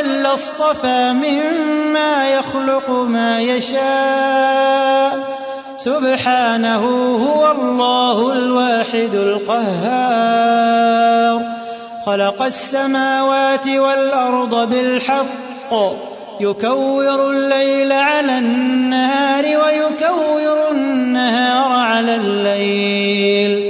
ولدا لاصطفى مما يخلق ما يشاء. سبحانه هو الله الواحد القهار. خلق السماوات والأرض بالحق. يكور الليل على النهار ويكور النهار على الليل.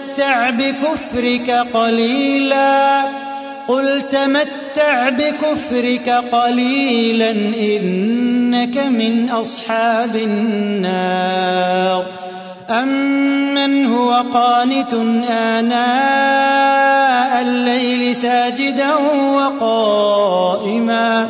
تمتع بكفرك قليلا قل تمتع بكفرك قليلا إنك من أصحاب النار امن هو قانت آناء الليل ساجدا وقائما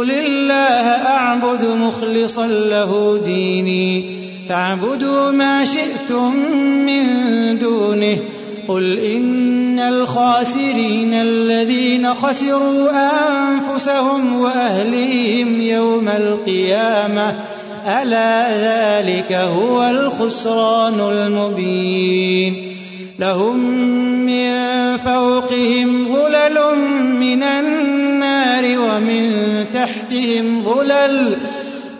قل الله أعبد مخلصا له ديني فاعبدوا ما شئتم من دونه قل إن الخاسرين الذين خسروا أنفسهم وأهليهم يوم القيامة ألا ذلك هو الخسران المبين لهم من فوقهم ظلل من النار ومن تحتهم ظلل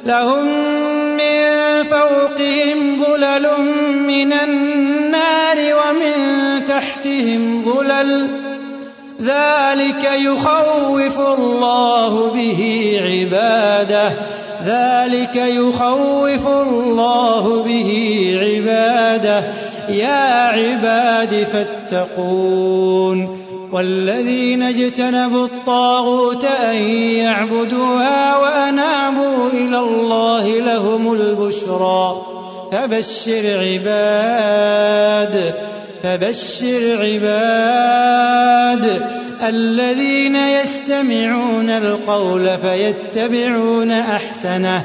لهم من فوقهم ظلل من النار ومن تحتهم ظلل ذلك يخوف الله به عباده ذلك يخوف الله به عباده يا عباد فاتقون والذين اجتنبوا الطاغوت أن يعبدوها وأنابوا إلى الله لهم البشرى. فبشر عباد فبشر عباد الذين يستمعون القول فيتبعون أحسنه.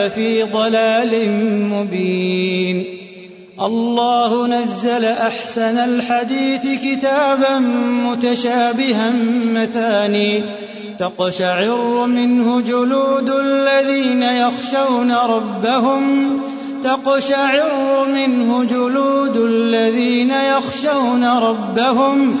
أولئك في ضلال مبين. الله نزل أحسن الحديث كتابا متشابها مثاني. تقشعر منه جلود الذين يخشون ربهم. تقشعر منه جلود الذين يخشون ربهم.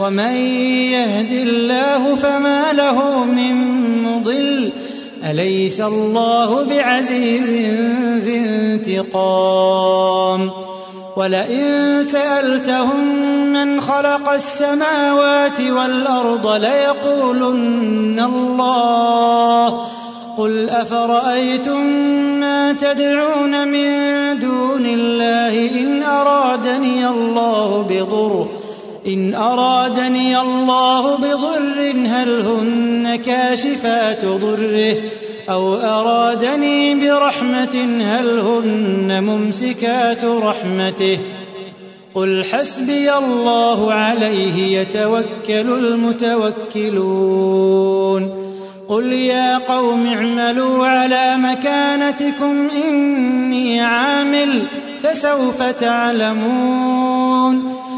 ومن يهد الله فما له من مضل. أليس الله بعزيز ذي انتقام؟ ولئن سألتهم من خلق السماوات والأرض ليقولن الله. قل أفرأيتم ما تدعون من دون الله إن أرادني الله بضر. إن أرادني الله بضر هل هن كاشفات ضره؟ أو أرادني برحمة هل هن ممسكات رحمته؟ قل حسبي الله عليه يتوكل المتوكلون. قل يا قوم اعملوا على مكانتكم إني عامل فسوف تعلمون.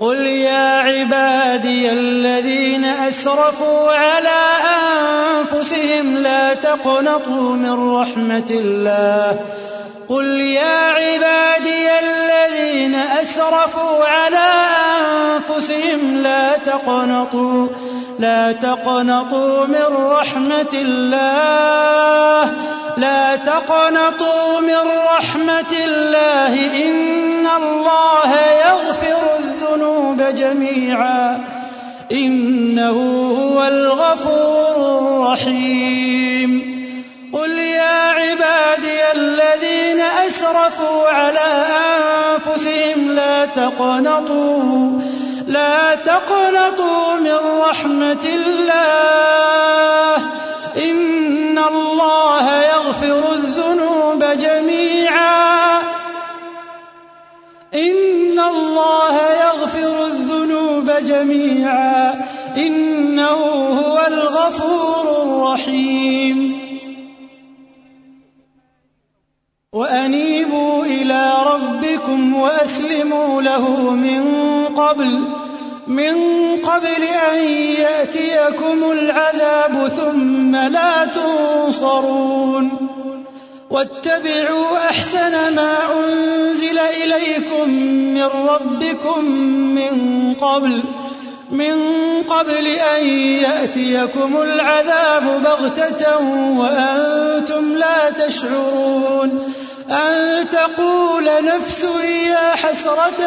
قل يا عبادي الذين أسرفوا على أنفسهم لا تقنطوا من رحمة الله. قل يا عبادي الذين أسرفوا على أنفسهم لا تقنطوا لا تقنطوا من رحمة الله. لا تقنطوا من رحمة الله. إن الله يغفر الذنوب جميعا. إنه هو الغفور الرحيم. قل يا عبادي الذين أسرفوا على أنفسهم لا تقنطوا لا تقنطوا من رحمة الله. جميعا إنه هو الغفور الرحيم. وأنيبوا إلى ربكم وأسلموا له من قبل من قبل أن يأتيكم العذاب ثم لا تنصرون. واتبعوا أحسن ما أنزل إليكم من ربكم من قبل من قبل أن يأتيكم العذاب بغتة وأنتم لا تشعرون. أن تقول نفس يا حسرة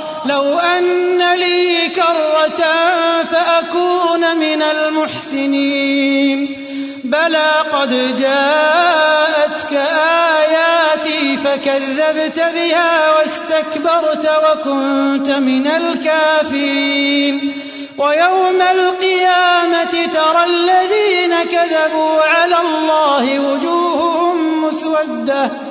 لو أن لي كرة فأكون من المحسنين. بلى قد جاءتك آياتي فكذبت بها واستكبرت وكنت من الكافرين. ويوم القيامة ترى الذين كذبوا على الله وجوههم مسودة.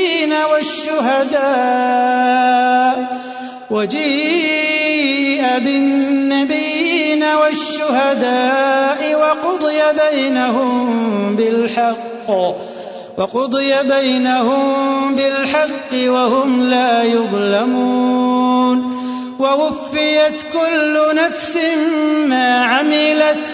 والشهداء وجيء بالنبيين والشهداء وقضي بينهم بالحق وقضي بينهم بالحق وهم لا يظلمون ووفيت كل نفس ما عملت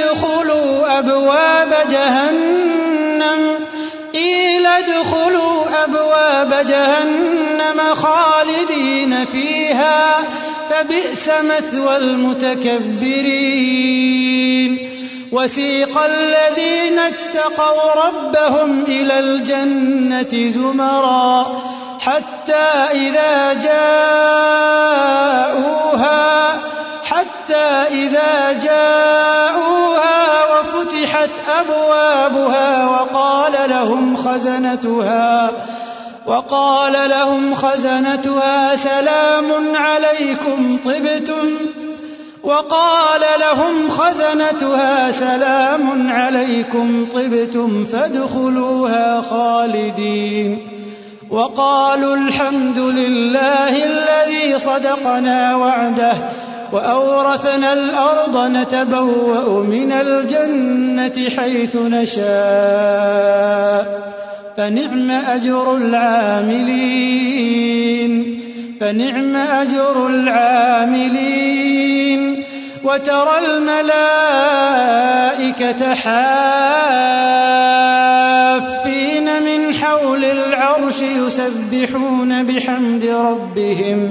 ادخلوا أبواب جهنم. قيل ادخلوا أبواب جهنم خالدين فيها فبئس مثوى المتكبرين. وسيق الذين اتقوا ربهم إلى الجنة زمرا حتى إذا جاءوها حتى إذا جاءوها وفتحت أبوابها وقال لهم خزنتها وقال لهم خزنتها سلام عليكم طبتم. وقال لهم خزنتها سلام عليكم طبتم فادخلوها خالدين. وقالوا الحمد لله الذي صدقنا وعده وأورثنا الأرض نتبوأ من الجنة حيث نشاء. فنعم أجر العاملين. فنعم أجر العاملين. وترى الملائكة حافين من حول العرش يسبحون بحمد ربهم.